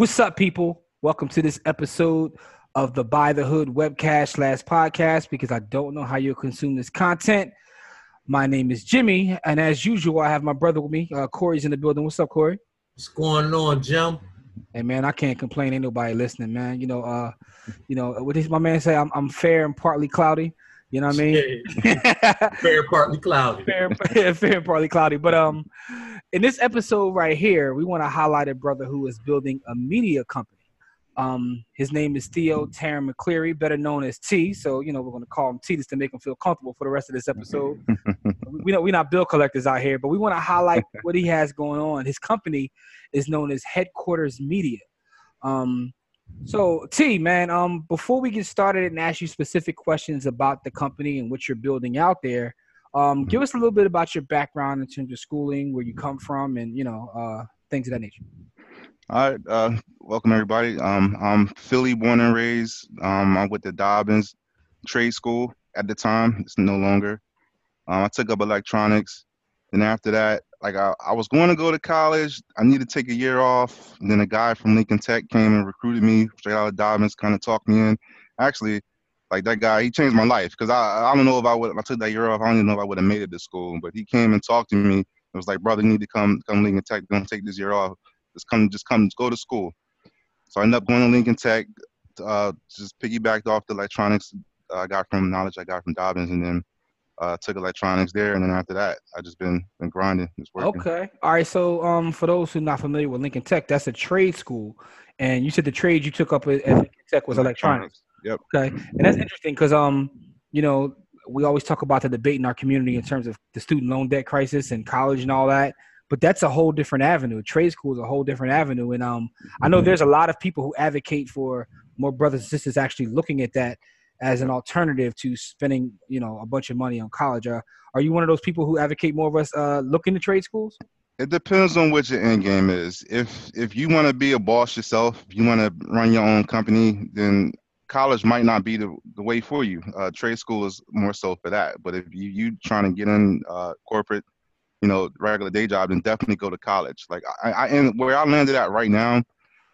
What's up, people? Welcome to this episode of the Buy the Hood webcast slash podcast because I don't know how you'll consume this content. My name is Jimmy, and as usual, I have my brother with me. Uh, Corey's in the building. What's up, Corey? What's going on, Jim? Hey man, I can't complain. Ain't nobody listening, man. You know, uh, you know what does my man say? I'm, I'm fair and partly cloudy. You know what I mean? fair, and partly cloudy. fair, fair and partly cloudy. But um, in this episode right here, we want to highlight a brother who is building a media company. Um, his name is Theo Tarren McCleary, better known as T. So you know we're going to call him T just to make him feel comfortable for the rest of this episode. we know we're not bill collectors out here, but we want to highlight what he has going on. His company is known as Headquarters Media. Um, so T, man, um, before we get started and ask you specific questions about the company and what you're building out there, um, give us a little bit about your background in terms of schooling, where you come from, and you know uh, things of that nature. All right, uh, welcome everybody. Um, I'm Philly born and raised. Um, I'm with the Dobbins Trade School at the time. It's no longer. Um, I took up electronics, and after that, like I, I was going to go to college. I needed to take a year off. And then a guy from Lincoln Tech came and recruited me straight out of Dobbins, kind of talked me in. Actually, like that guy, he changed my life because I I don't know if I would I took that year off. I don't even know if I would have made it to school. But he came and talked to me. It was like, brother, you need to come come Lincoln Tech. Don't take this year off. Just come, just come, just go to school. So I ended up going to Lincoln Tech. Uh, just piggybacked off the electronics I got from knowledge I got from Dobbins, and then uh, took electronics there, and then after that, I just been been grinding, just working. Okay, all right. So, um, for those who are not familiar with Lincoln Tech, that's a trade school, and you said the trade you took up at Lincoln Tech was electronics. Yep. Okay, and that's interesting because um, you know, we always talk about the debate in our community in terms of the student loan debt crisis and college and all that. But that's a whole different avenue. Trade school is a whole different avenue, and um, I know there's a lot of people who advocate for more brothers and sisters actually looking at that as an alternative to spending, you know, a bunch of money on college. Uh, are you one of those people who advocate more of us uh, looking to trade schools? It depends on what your end game is. If if you want to be a boss yourself, if you want to run your own company, then college might not be the, the way for you. Uh, trade school is more so for that. But if you you trying to get in uh, corporate, you know, regular day job, then definitely go to college. Like I, I and where I landed at right now,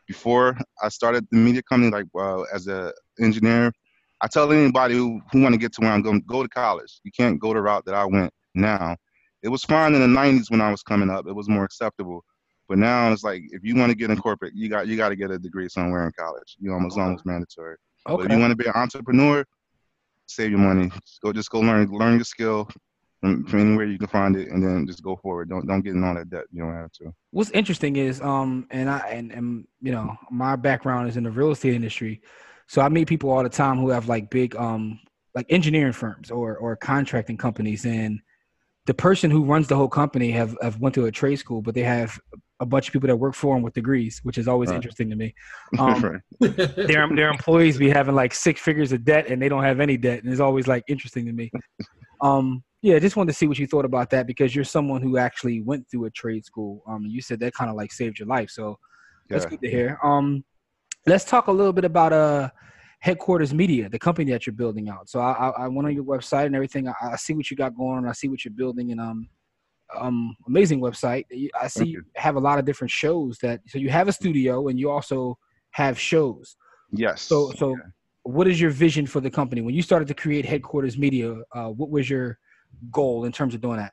before I started the media company, like uh, as a engineer, I tell anybody who, who want to get to where I'm going, go to college. You can't go the route that I went now. It was fine in the 90s when I was coming up. It was more acceptable. But now it's like if you want to get in corporate, you got you got to get a degree somewhere in college. You know, almost almost mandatory. Okay. But if you want to be an entrepreneur, save your money. Just go just go learn learn your skill from, from anywhere you can find it, and then just go forward. Don't don't get in all that debt. You don't have to. What's interesting is um and I and, and you know my background is in the real estate industry. So I meet people all the time who have like big um like engineering firms or or contracting companies and the person who runs the whole company have, have went to a trade school, but they have a bunch of people that work for them with degrees, which is always right. interesting to me. Um, their their employees be having like six figures of debt and they don't have any debt, and it's always like interesting to me. Um, yeah, just wanted to see what you thought about that because you're someone who actually went through a trade school. Um, you said that kind of like saved your life, so that's yeah. good to hear. Um, let's talk a little bit about uh headquarters media the company that you're building out. So i i, I went on your website and everything. I, I, see what you got going on. I see what you're building and um um amazing website. I see you. you. have a lot of different shows that so you have a studio and you also have shows. Yes. So so yeah. what is your vision for the company? When you started to create headquarters media uh what was your goal in terms of doing that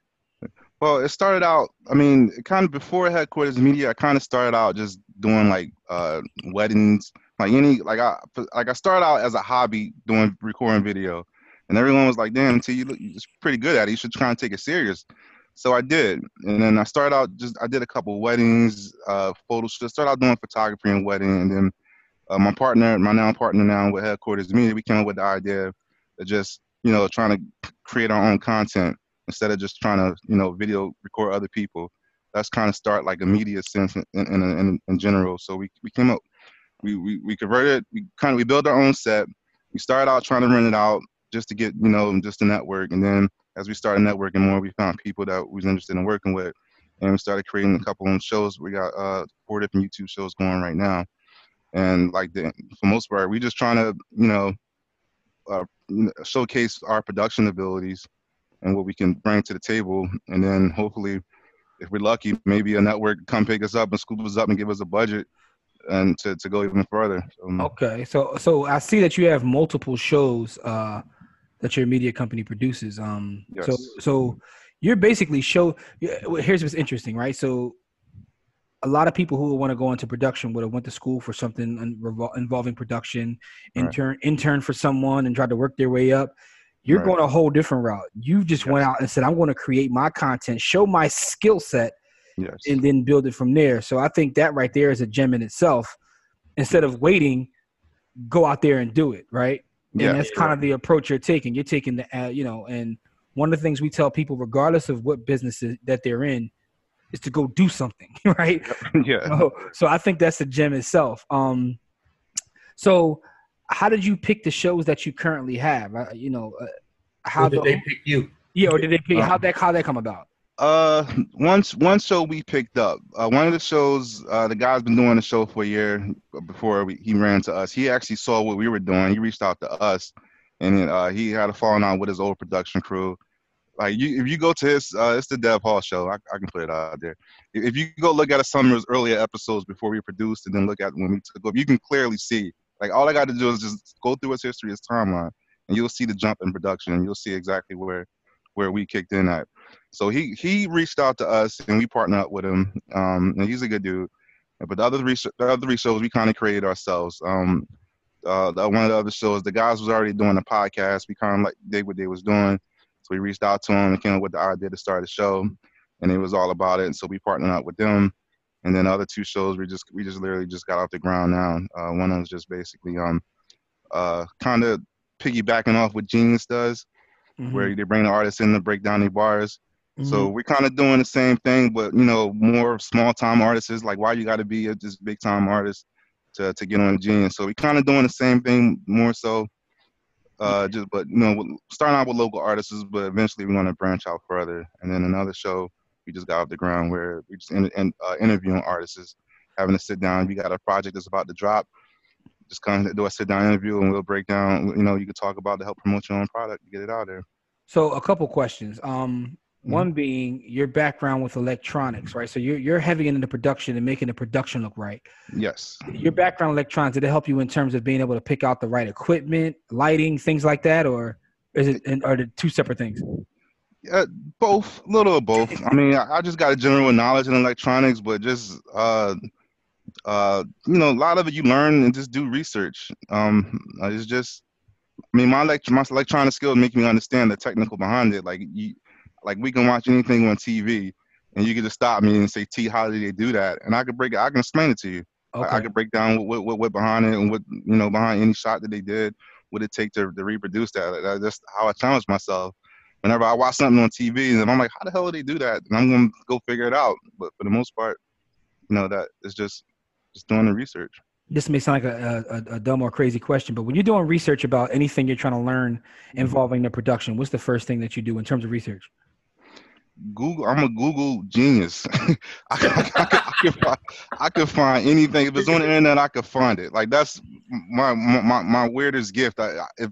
well, it started out. I mean, kind of before headquarters media, I kind of started out just doing like uh, weddings, like any like I like I started out as a hobby doing recording video, and everyone was like, "Damn, T, you look you're pretty good at it. You should try and take it serious." So I did, and then I started out just I did a couple weddings, uh, photos. I started out doing photography and wedding, and then uh, my partner, my now partner now with headquarters media, we came up with the idea of just you know trying to create our own content instead of just trying to you know video record other people that's kind of start like a media sense in, in, in, in general. So we, we came up we, we, we converted we kind of we built our own set. We started out trying to rent it out just to get you know just a network. And then as we started networking more we found people that we was interested in working with. And we started creating a couple of shows. We got uh four different youtube shows going right now. And like the, for most part we just trying to you know uh, showcase our production abilities and what we can bring to the table. And then hopefully, if we're lucky, maybe a network come pick us up and scoop us up and give us a budget and to, to go even further. Um, Okay, so so I see that you have multiple shows uh, that your media company produces. Um, so Yes. so you're basically show. Here's what's interesting, right? So a lot of people who want to go into production would have went to school for something involving production, Right. intern intern for someone, and tried to work their way up. You're Right. going a whole different route. You just went out and said, "I'm going to create my content, show my skill set, yes. and then build it from there. So I think that right there is a gem in itself. Instead of waiting, go out there and do it, right? Yeah. And that's kind of the approach you're taking. You're taking the, uh, you know, and one of the things we tell people, regardless of what businesses that they're in, is to go do something, right? yeah. So, so I think that's the gem itself. Um, so how did you pick the shows that you currently have? Uh, you know, uh, how How did the, they pick you? yeah, or did they pick, Um, how that how that come about? Uh, once one show we picked up. Uh, one of the shows, uh, the guy's been doing the show for a year before we, he ran to us. He actually saw what we were doing. He reached out to us, and then, uh, he had a falling out with his old production crew. Like you, if you go to his, uh, it's the Dev Hall show. I, I can put it out there. If if you go look at some of his earlier episodes before we produced, and then look at when we took over, you can clearly see. Like all I got to do is just go through his history, his timeline, and you'll see the jump in production, and you'll see exactly where where we kicked in at. So he he reached out to us and we partnered up with him. Um, and he's a good dude. But the other three the other three shows we kind of created ourselves. Um, uh, the, one of the other shows, the guys was already doing a podcast. We kind of like did what they was doing, so we reached out to him and came up with the idea to start a show, and it was all about it. And so we partnered up with them. And then the other two shows, we just we just literally just got off the ground now. Uh, one of them was just basically um, uh, kind of piggybacking off what Genius does, Mm-hmm. where they bring the artists in to break down their bars. So Mm-hmm. we're kind of doing the same thing, but you know, more small time artists. is Like, why you got to be a just big time artist to to get on Genius? So we're kind of doing the same thing, more so. Uh, just but you know, starting out with local artists, but eventually we're gonna branch out further. And then another show we just got off the ground where we just in, in, uh, interviewing artists, having to sit down. We got a project that's about to drop. Just come do a sit down interview, and we'll break down. You know, you can talk about to help promote your own product, get it out there. So a couple questions. Um, Mhm. one being your background with electronics, right? So you're you're heavy into the production and making the production look right. Yes. Your background electronics did it help you in terms of being able to pick out the right equipment, lighting, things like that, or is it and are the two separate things? Uh, both, a little of both. I mean, I, I just got a general knowledge in electronics, but just uh, uh, you know, a lot of it you learn and just do research. Um, it's just, I mean, my elect- my electronic skills make me understand the technical behind it. Like you, like we can watch anything on TV, and you can just stop me and say, "T, how did they do that?" And I can break it. I can explain it to you. Okay. I, I could break down what, what what behind it and what you know behind any shot that they did, what it take to, to reproduce that- That's how I challenge myself. Whenever I watch something on TV, and I'm like, how the hell did they do that? And I'm gonna go figure it out. But for the most part, you know, that it's just just doing the research. this may sound like a, a, a dumb or crazy question, but when you're doing research about anything you're trying to learn involving the production, what's the first thing that you do in terms of research? Google, I'm a Google genius. I, I, I, could- I, could find, I could find anything. If it's on the internet, I could find it. Like that's my my, my weirdest gift. I, I- if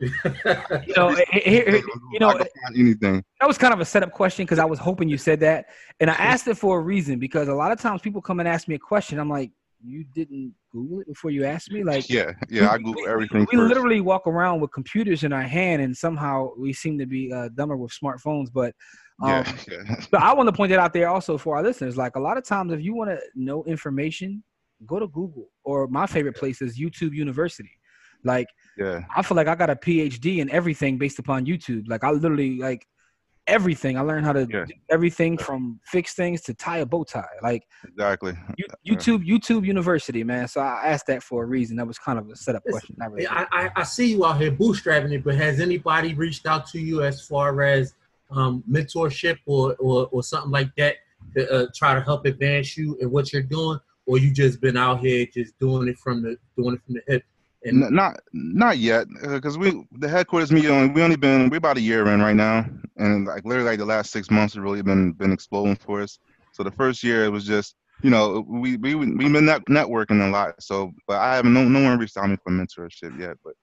You know, here- you know, I could find anything. that was kind of a setup question because I was hoping you said that, and I asked it for a reason because a lot of times people come and ask me a question, I'm like, you didn't Google it before you asked me, like. Yeah, yeah. I Google everything We first. literally walk around with computers in our hand, and somehow we seem to be uh, dumber with smartphones. But um, yeah, yeah. So I want to point that out there also for our listeners. Like a lot of times, if you want to know information, go to Google. Or my favorite place is YouTube University. Like yeah. I feel like I got a PhD in everything based upon YouTube. Like I literally like everything. I learned how to Yeah. do everything from fix things to tie a bow tie. Like Exactly. you, YouTube YouTube University, man. So I asked that for a reason. That was kind of a setup question. Not really. Yeah, I, I, I see you out here bootstrapping it, but has anybody reached out to you as far as um, mentorship or, or, or something like that to uh, try to help advance you and what you're doing, or you just been out here just doing it from the doing it from the hip? And not not yet, because we the headquarters media only we only been we about a year in right now, and like literally like the last six months have really been been exploding for us. So the first year it was just you know we we we been net, networking a lot. So but I haven't no no one reached out to me for mentorship yet. But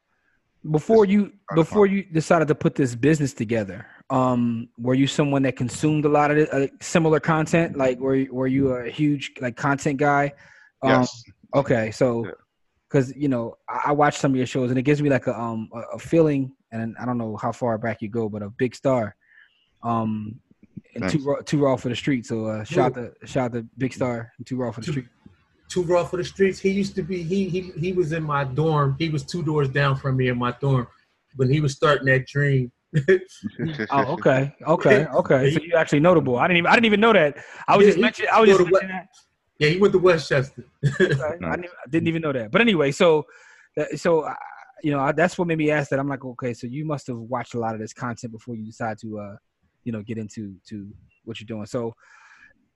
before you before you decided to put this business together um were you someone that consumed a lot of uh, similar content like were you, were you a huge like content guy um yes, Okay, so Yeah. Because you know I, I watch some of your shows and it gives me like a um a, a feeling, and I don't know how far back you go, but a big star, um, and too raw, too raw for the street. So uh, shout the shout the big star, and too raw for the Too- street. Too raw for the streets. He used to be. He he he was in my dorm. He was two doors down from me in my dorm when he was starting that dream. Oh, okay, okay, okay. So you actually notable. I didn't even I didn't even know that. I was Yeah, just mentioning. I was go just to what- mentioning that. Yeah, he went to Westchester. Okay. I, Nice. didn't, I didn't even know that. But anyway, so so uh, you know I, that's what made me ask that. I'm like, okay, so you must have watched a lot of this content before you decide to uh you know get into to what you're doing. So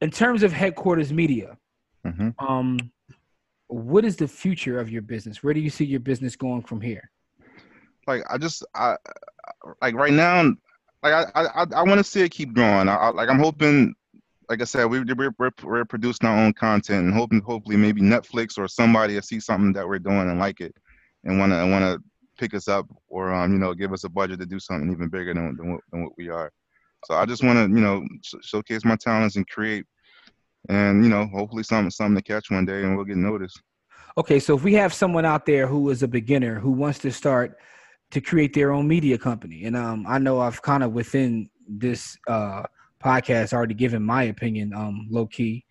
in terms of headquarters media, Mhm. um, what is the future of your business? Where do you see your business going from here? like I just I like right now like I I I want to see it keep growing. I, I like I'm hoping like I said we we're, we're we're producing our own content and hoping hopefully maybe Netflix or somebody will see something that we're doing and like it and want to pick us up or um you know give us a budget to do something even bigger than than what, than what we are. So I just want to you know sh- showcase my talents and create and you know hopefully something something to catch one day and we'll get noticed. Okay, so if we have someone out there who is a beginner who wants to start to create their own media company, and um, I know I've kind of within this uh, podcast already given my opinion, um, low key.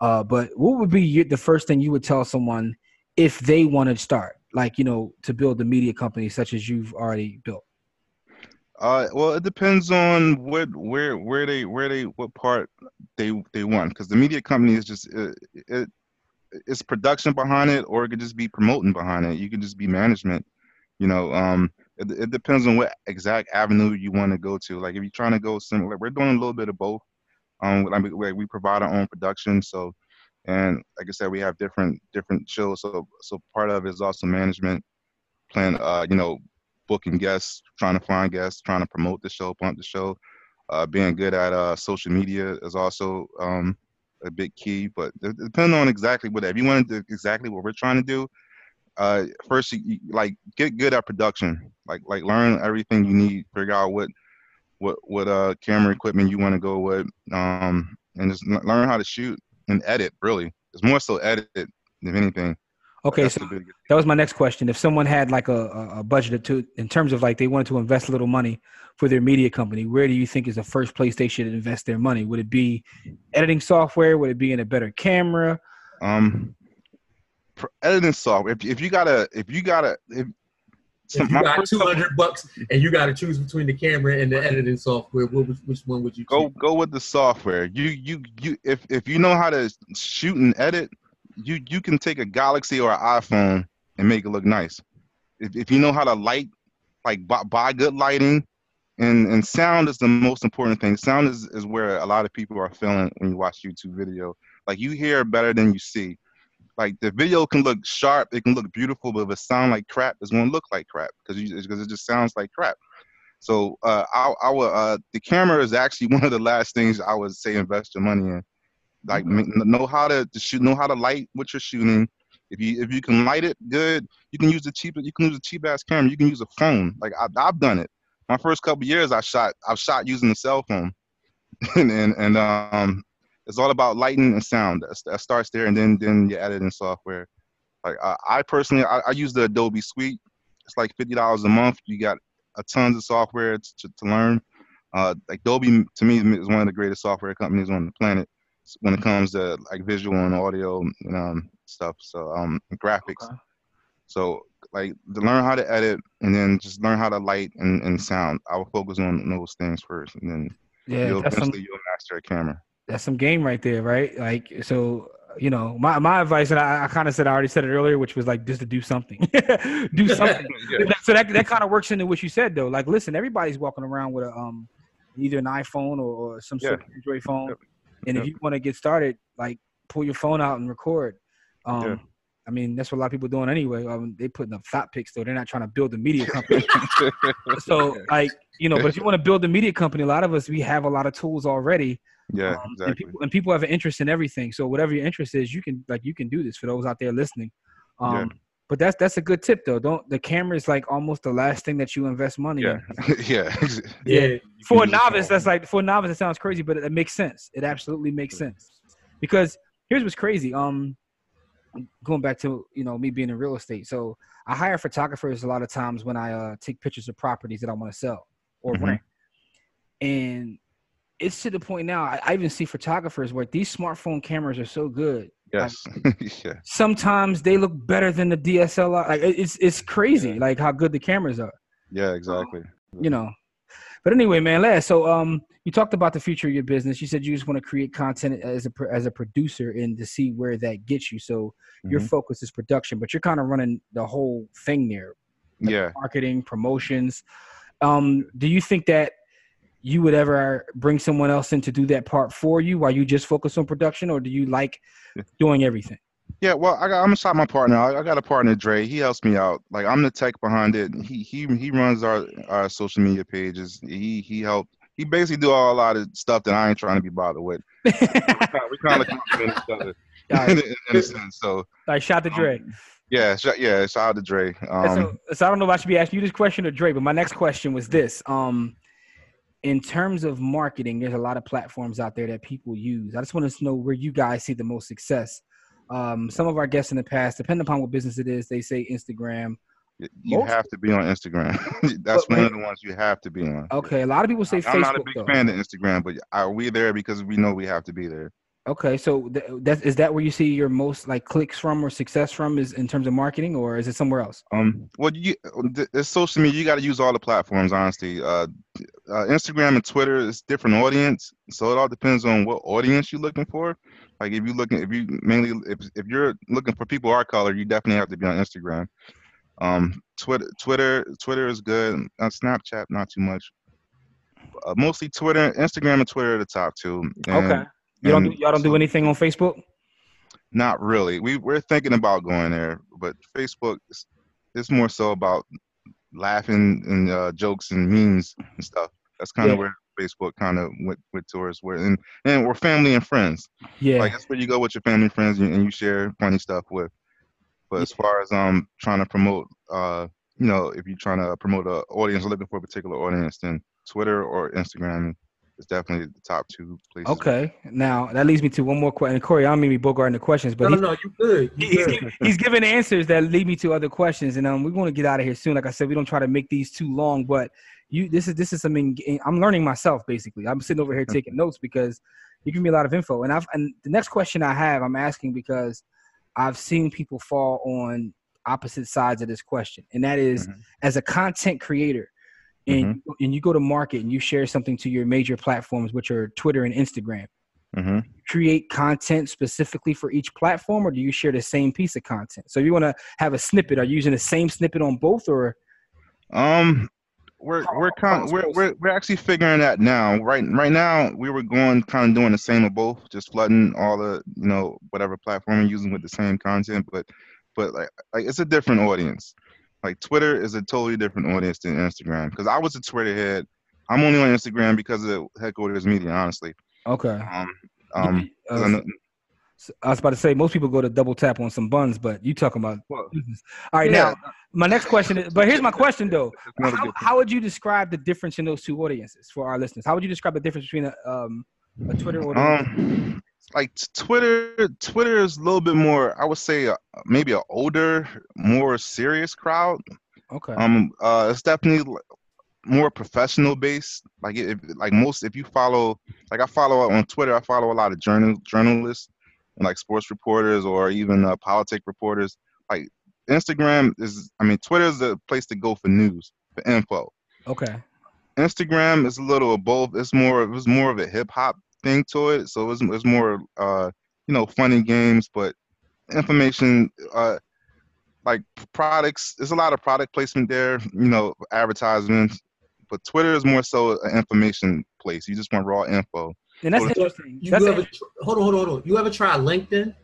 Uh, but what would be your, the first thing you would tell someone if they want to start, like you know, to build a media company such as you've already built? Uh, well, it depends on what, where, where they, where they, what part they they want. Because the media company is just it, it, it's production behind it, or it could just be promoting behind it. You could just be management. You know, um, it, it depends on what exact avenue you want to go to. Like if you're trying to go similar, we're doing a little bit of both. Um, like we, we provide our own production, so and like I said, we have different different shows. So so part of it is also management, plan. Uh, you know, booking guests, trying to find guests, trying to promote the show, pump the show. Uh, being good at uh, social media is also um, a big key. But depends on exactly what if you want to do exactly what we're trying to do. Uh, first, you, like get good at production. Like like learn everything you need. Figure out what what what uh camera equipment you want to go with. Um, and just learn how to shoot and edit. Really, it's more so edit than anything. Okay, That's so that was my next question. If someone had like a, a, budget to in terms of like they wanted to invest a little money for their media company, where do you think is the first place they should invest their money? Would it be editing software? Would it be in a better camera? Um, editing software. If, if you gotta, if you gotta, if, If you got two hundred bucks and you got to choose between the camera and the editing software, what, which one would you go choose? go with the software. You you you if if you know how to shoot and edit, you you can take a Galaxy or an iPhone and make it look nice. If if you know how to light, like buy, buy good lighting, and and sound is the most important thing. Sound is is where a lot of people are feeling when you watch YouTube video. Like you hear better than you see. Like the video can look sharp, it can look beautiful, but if it sound like crap, it's gonna look like crap because because it just sounds like crap. So uh, our, our uh, the camera is actually one of the last things I would say invest your money in. Like know how to, to shoot, know how to light what you're shooting. If you if you can light it good, you can use the cheap you can use a cheap ass camera. You can use a phone. Like I, I've done it. My first couple years, I shot I've shot using the cell phone, and and, and um, it's all about lighting and sound. That, that starts there, and then then you your editing software. Like I, I personally, I, I use the Adobe Suite. It's like fifty dollars a month. You got a tons of software to, to, to learn. Uh, like Adobe to me is one of the greatest software companies on the planet when it comes to like visual and audio and um, stuff. So um, graphics. Okay. So like to learn how to edit and then just learn how to light and, and sound. I will focus on those things first, and then Yeah, you'll some eventually you'll master a camera. That's some game right there, right? Like so, you know, my my advice, and I, I kind of said I already said it earlier, which was like just to do something, do something. Yeah. so that that kind of works into what you said though. Like, listen, everybody's walking around with a um either an iPhone or, or some sort of Android phone, Yep. and if you want to get started, like pull your phone out and record. Um, Yeah. I mean, that's what a lot of people doing anyway. Um, they putting up thought pics though. They're not trying to build a media company. so, like, you know, but if you want to build a media company, a lot of us we have a lot of tools already. Yeah, Um, and exactly. people and people have an interest in everything. So whatever your interest is, you can like you can do this for those out there listening. Um, Yeah. But that's that's a good tip though. Don't the camera is like almost the last thing that you invest money Yeah, in. yeah. Yeah, For a novice, that's like for a novice, it sounds crazy, but it, it makes sense. It absolutely makes sense. Because here's what's crazy. Um, going back to you know me being in real estate. So I hire photographers a lot of times when I uh, take pictures of properties that I want to sell or Mhm. rent, and it's to the point now. I, I even see photographers where these smartphone cameras are so good. Yes. yeah. Sometimes they look better than the DSLR. Like it's it's crazy, Yeah. like how good the cameras are. Yeah. Exactly. You know. But anyway, man, last so um, you talked about the future of your business. You said you just want to create content as a as a producer and to see where that gets you. So your Mhm. focus is production, but you're kind of running the whole thing there, Yeah. marketing, promotions. Um, do you think that you would ever bring someone else in to do that part for you while you just focus on production, or do you like doing everything? Yeah, well, I got, I'm gonna shout my partner. I, I got a partner, Dre. He helps me out. Like I'm the tech behind it. He he he runs our our social media pages. He he helped. He basically do all a lot of stuff that I ain't trying to be bothered with. we kind of complement each other All in, in a sense. So all right, shout to Dre. um, yeah, sh- yeah. Shout out to Dre. Um, so, so I don't know if I should be asking you this question or Dre, but my next question was this: um, in terms of marketing, there's a lot of platforms out there that people use. I just want to know where you guys see the most success. Um, some of our guests in the past, depending upon what business it is, they say Instagram. you most- have to be on Instagram. That's But one of the ones you have to be on. Okay, a lot of people say Facebook. I'm Facebook. not a big though. fan of Instagram, but are we there because we know we have to be there? Okay, so th- that is that where you see your most like clicks from or success from is in terms of marketing, or is it somewhere else? Um, well, you it's social media. You got to use all the platforms. Honestly, uh, uh, Instagram and Twitter is different audience, so it all depends on what audience you're looking for. Like if you're looking, if you mainly, if if you're looking for people our color, you definitely have to be on Instagram. Um, Twitter, Twitter, Twitter is good. Uh, Snapchat, not too much. Uh, mostly Twitter, Instagram, and Twitter are the top two. And- okay, you don't and y'all don't do anything on Facebook. Not really. We we're thinking about going there, but Facebook is it's more so about laughing and uh, jokes and memes and stuff. That's kind of Yeah. where Facebook kind of went, went towards where and and we're family and friends. Yeah, Like that's where you go with your family and friends and, and you share funny stuff with. But as far as um trying to promote uh you know if you're trying to promote a audience or looking for a particular audience, then Twitter or Instagram is definitely the top two places. Okay. Now that leads me to one more question. Corey, I don't mean me bogarting the questions, but no, he's, no, you good. You he's, good. gi- he's giving answers that lead me to other questions, and um, we want to get out of here soon. Like I said, we don't try to make these too long, but you, this is this is something I'm learning myself. Basically, I'm sitting over here taking notes because you give me a lot of info. And I've and the next question I have, I'm asking because I've seen people fall on opposite sides of this question, and that is, Mhm. as a content creator. And, and you go to market and you share something to your major platforms, which are Twitter and Instagram hmm create content specifically for each platform or do you share the same piece of content so if you want to have a snippet are you using the same snippet on both or Um, we're we're kind it's we're, we're we're actually figuring that now. Right right now, we were going kind of doing the same of both, just flooding all the you know whatever platform you're using with the same content. But but like like it's a different audience. Like Twitter is a totally different audience than Instagram. Because I was a Twitter head. I'm only on Instagram because of headquarters media, honestly. okay Um um. 'cause I Uh, know- i was about to say most people go to double tap on some buns but you talking about well, all right Yeah. now my next question is but here's my question though how, how would you describe the difference in those two audiences for our listeners how would you describe the difference between a um a twitter audience Um, like Twitter, Twitter is a little bit more. I would say uh, maybe an older, more serious crowd. okay Um, uh, it's definitely more professional based. Like if like most, if you follow, like I follow on Twitter, I follow a lot of journal journalists and like sports reporters or even uh, politic reporters. Like Instagram is, I mean, Twitter is the place to go for news, for info. okay Instagram is a little of both. It's more it was more of a hip hop thing to it. So it's it's more uh you know funny games, but information uh like products. There's a lot of product placement there. You know advertisements, but Twitter is more so an information place. You just want raw info. and that's Well, interesting You that's ever tr- hold on, hold on, hold on. You ever try LinkedIn?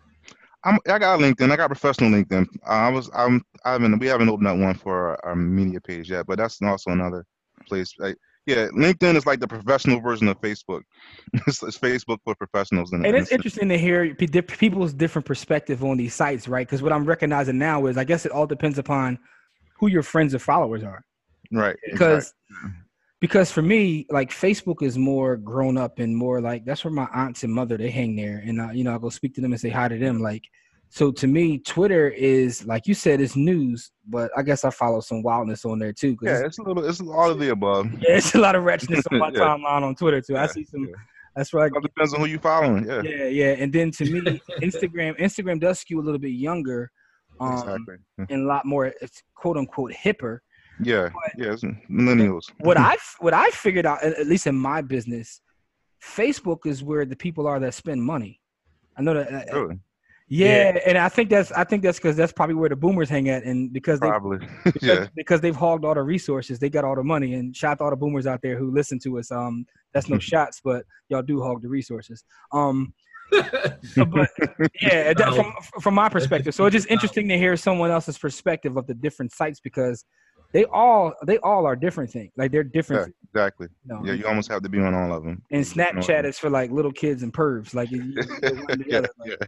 I'm I got LinkedIn. I got professional LinkedIn. Uh, I was I'm I haven't we haven't opened up one for our, our media page yet, but that's also another place. Like, yeah, LinkedIn is like the professional version of Facebook. it's, it's Facebook for professionals. And And it's interesting to hear people's different perspective on these sites, right? Because what I'm recognizing now is, I guess it all depends upon who your friends or followers are. right Because, because for me, like Facebook is more grown up and more like that's where my aunts and mother they hang there, and uh, you know I go speak to them and say hi to them. Like So to me, Twitter is like you said, it's news, but I guess I follow some wildness on there too. Yeah, it's, it's a little, it's all of the above. yeah, it's a lot of wretchedness on my Yeah. timeline on Twitter too. I see some. yeah. That's right. It depends on who you're following. Yeah, Yeah, yeah. And then to me, Instagram, Instagram does skew a little bit younger, um, exactly. and a lot more, it's quote unquote hipper. Yeah, yeah, it's millennials. What I what I figured out, at at least in my business, Facebook is where the people are that spend money. I know that. uh, Really? Yeah, and I think that's I think that's because that's probably where the boomers hang at, and because they Probably. because, yeah. because they've hogged all the resources, they got all the money. And shout out to all the boomers out there who listen to us. Um, that's no shots, but y'all do hog the resources. Um, but yeah, that, from from my perspective, so it's just interesting to hear someone else's perspective of the different sites because they all they all are different things. Like they're yeah, different. exactly. You know? Yeah, you almost have to be on all of them. and Snapchat is for like little kids and pervs. Like, you, you- you- one or the yeah, other, like, yeah.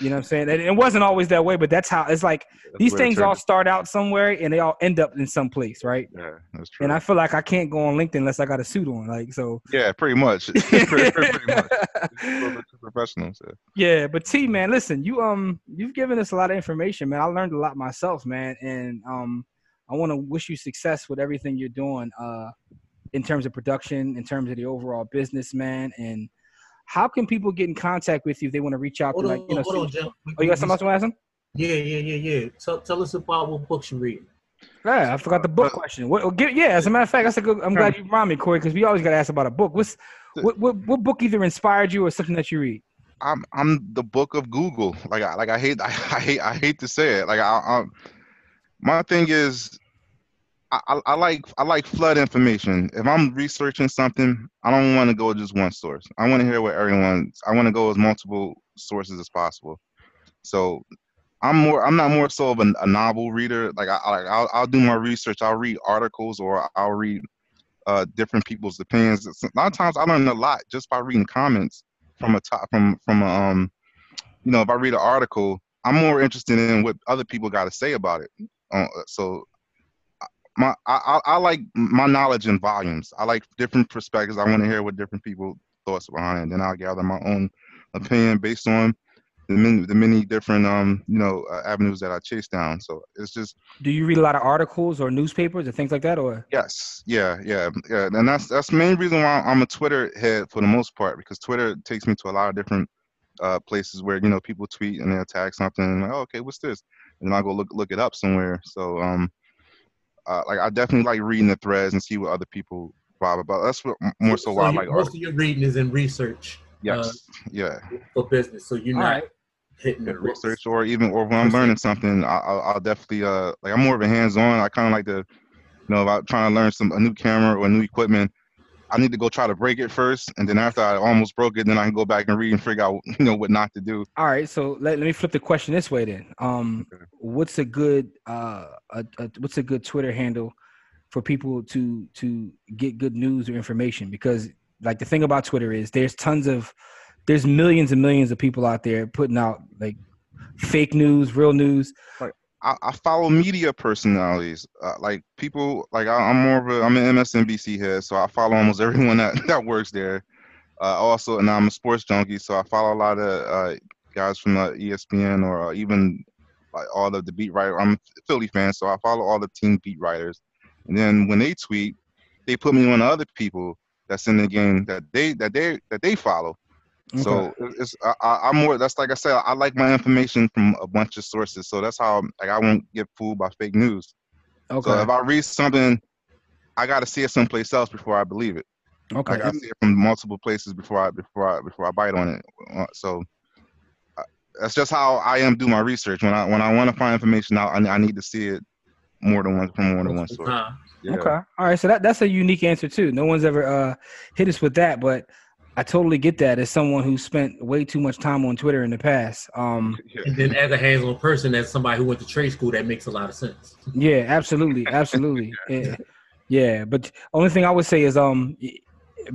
You know what I'm saying? And it wasn't always that way, but that's how it's like. That's These things all start out somewhere and they all end up in some place, right? Yeah, that's true. And I feel like I can't go on LinkedIn unless I got a suit on. Like so. yeah, pretty much. pretty, pretty, pretty much. It's a little bit too professional. So. yeah, but T man, listen, you um you've given us a lot of information, man. I learned a lot myself, man, and um I want to wish you success with everything you're doing uh in terms of production, in terms of the overall business, man. And how can people get in contact with you if they want to reach out Hold to on, you know? hold on, Jim. oh, you got something else to ask him? Yeah, yeah, yeah, yeah. Tell, tell us about what books you read. Yeah, I forgot the book question. What, oh, give, yeah, as a matter of fact, that's a good. I'm glad you reminded me, Corey, because we always got to ask about a book. What's what, what what book either inspired you or something that you read? I'm I'm the book of Google. Like I like I hate I, I hate I hate to say it. Like I, I my thing is I, I, like I like flood information. If I'm researching something, I don't want to go just one source. I want to hear what everyone. I want to go as multiple sources as possible. So I'm more. I'm not more so of a, a novel reader. Like I, I I'll, I'll do my research. I'll read articles or I'll read uh, different people's opinions. A lot of times I learn a lot just by reading comments from a top from from a, um you know if I read an article, I'm more interested in what other people got to say about it. Uh, so my I, I I like my knowledge in volumes. I like different perspectives. I want to hear what different people thoughts behind it. And then I'll gather my own opinion based on the many the many different um you know uh, avenues that I chase down. So it's just Do you read a lot of articles or newspapers or things like that, or Yes, yeah, yeah, yeah, and that's that's the main reason why I'm a Twitter head for the most part because Twitter takes me to a lot of different uh, places where you know people tweet and they'll tag something and like, oh, okay, what's this? And I'll go look look it up somewhere. So um, uh, like I definitely like reading the threads and see what other people vibe about. That's what more so why I like most articles. of your reading is in research Yes, yeah, for business, so you're All not right. hitting the yeah, books. research or even or when I'm learning something, I, I'll, I'll definitely uh like I'm more of a hands-on. I kind of like to, you know, about trying to learn some a new camera or new equipment. I need to go try to break it first, and then after I almost broke it, then I can go back and read and figure out you know what not to do. all right? So let, let me flip the question this way then. Um, Okay. what's a good uh, a, a, what's a good Twitter handle for people to to get good news or information? Because like the thing about Twitter is there's tons of there's millions and millions of people out there putting out like fake news, real news. I, I follow media personalities, uh, like people like I, I'm more of a I'm an MSNBC head, so I follow almost everyone that that works there. Uh, also, and I'm a sports junkie, so I follow a lot of uh, guys from uh, ESPN or uh, even like all of the beat writer. I'm a Philly fan, so I follow all the team beat writers. And then when they tweet, they put me on other people that's in the game that they that they that they follow. So it's I, I- I'm more. That's like I said. I like my information from a bunch of sources. So that's how like I won't get fooled by fake news. okay, So if I read something, I got to see it someplace else before I believe it. okay. Like I see it from multiple places before I before I before I bite on it. Uh, So uh, that's just how I am do my research. When I when I want to find information out, I, I need to see it more than one from more than one source. Uh, Yeah. Okay. All right. So that that's a unique answer too. No one's ever uh, hit us with that, but I totally get that as someone who spent way too much time on Twitter in the past. Um, and then as a hands-on person, as somebody who went to trade school, that makes a lot of sense. yeah, absolutely, absolutely. yeah. yeah, but only thing I would say is um,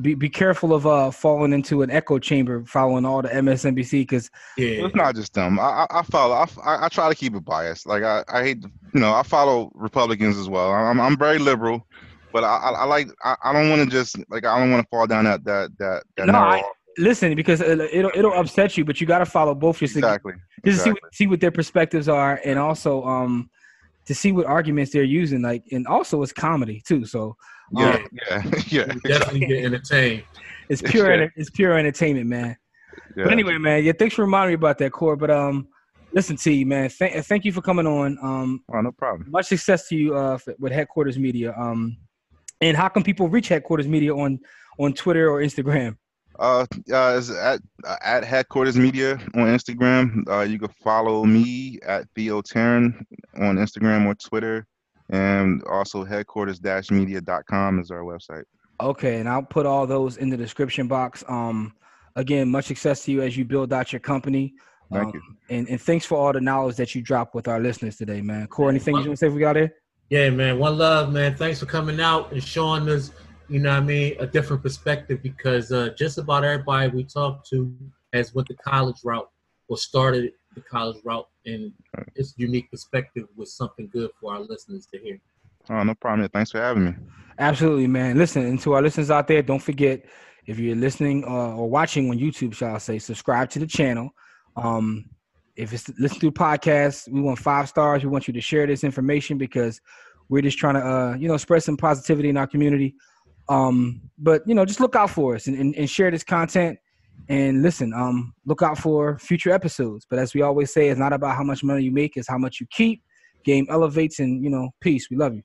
be be careful of uh falling into an echo chamber following all the MSNBC because Yeah, It's not just them. I, I, I follow. I, I, I try to keep it biased. Like I, I hate, you know, I follow Republicans as well. I'm, I'm very liberal, but I, I, I like. I, I don't want to just like. I don't want to fall down that that that that No, I- listen because it'll it'll, it'll upset you, but you got to follow both just to, Exactly. just to see what, see what their perspectives are, and also um to see what arguments they're using. Like, and also it's comedy too. So Yeah, um, yeah, yeah. You definitely get entertained. it's pure Yeah. it's pure entertainment, man. yeah. But anyway, man, yeah, thanks for reminding me about that, Core. But um, listen, T, man, th- thank you for coming on. Um, Oh, no problem. much success to you uh, f- with Headquarters Media. Um, and how can people reach Headquarters Media on on Twitter or Instagram? Uh, uh, it's at uh, at headquarters media on Instagram. Uh, you can follow me at Theo Tarren on Instagram or Twitter, and also headquarters-media.com is our website. Okay, and I'll put all those in the description box. Um, again, much success to you as you build out your company. Thank Um, you. And, and thanks for all the knowledge that you dropped with our listeners today, man. Core, anything you want to say if we got there? Yeah, man. One love, man. Thanks for coming out and showing us, you know what I mean, a different perspective because uh, just about everybody we talked to has went the college route or started the college route and it's unique perspective with something good for our listeners to hear. Oh, no problem. Yeah, Thanks for having me. Absolutely, man. Listen, and to our listeners out there, don't forget if you're listening uh, or watching on YouTube, shall I say, subscribe to the channel. Um, if it's listen to podcasts, we want five stars. We want you to share this information because we're just trying to, uh, you know, spread some positivity in our community. Um, but you know, just look out for us and, and, and share this content. And listen, um, look out for future episodes. But as we always say, it's not about how much money you make; it's how much you keep. Game elevates, and you know, peace. We love you.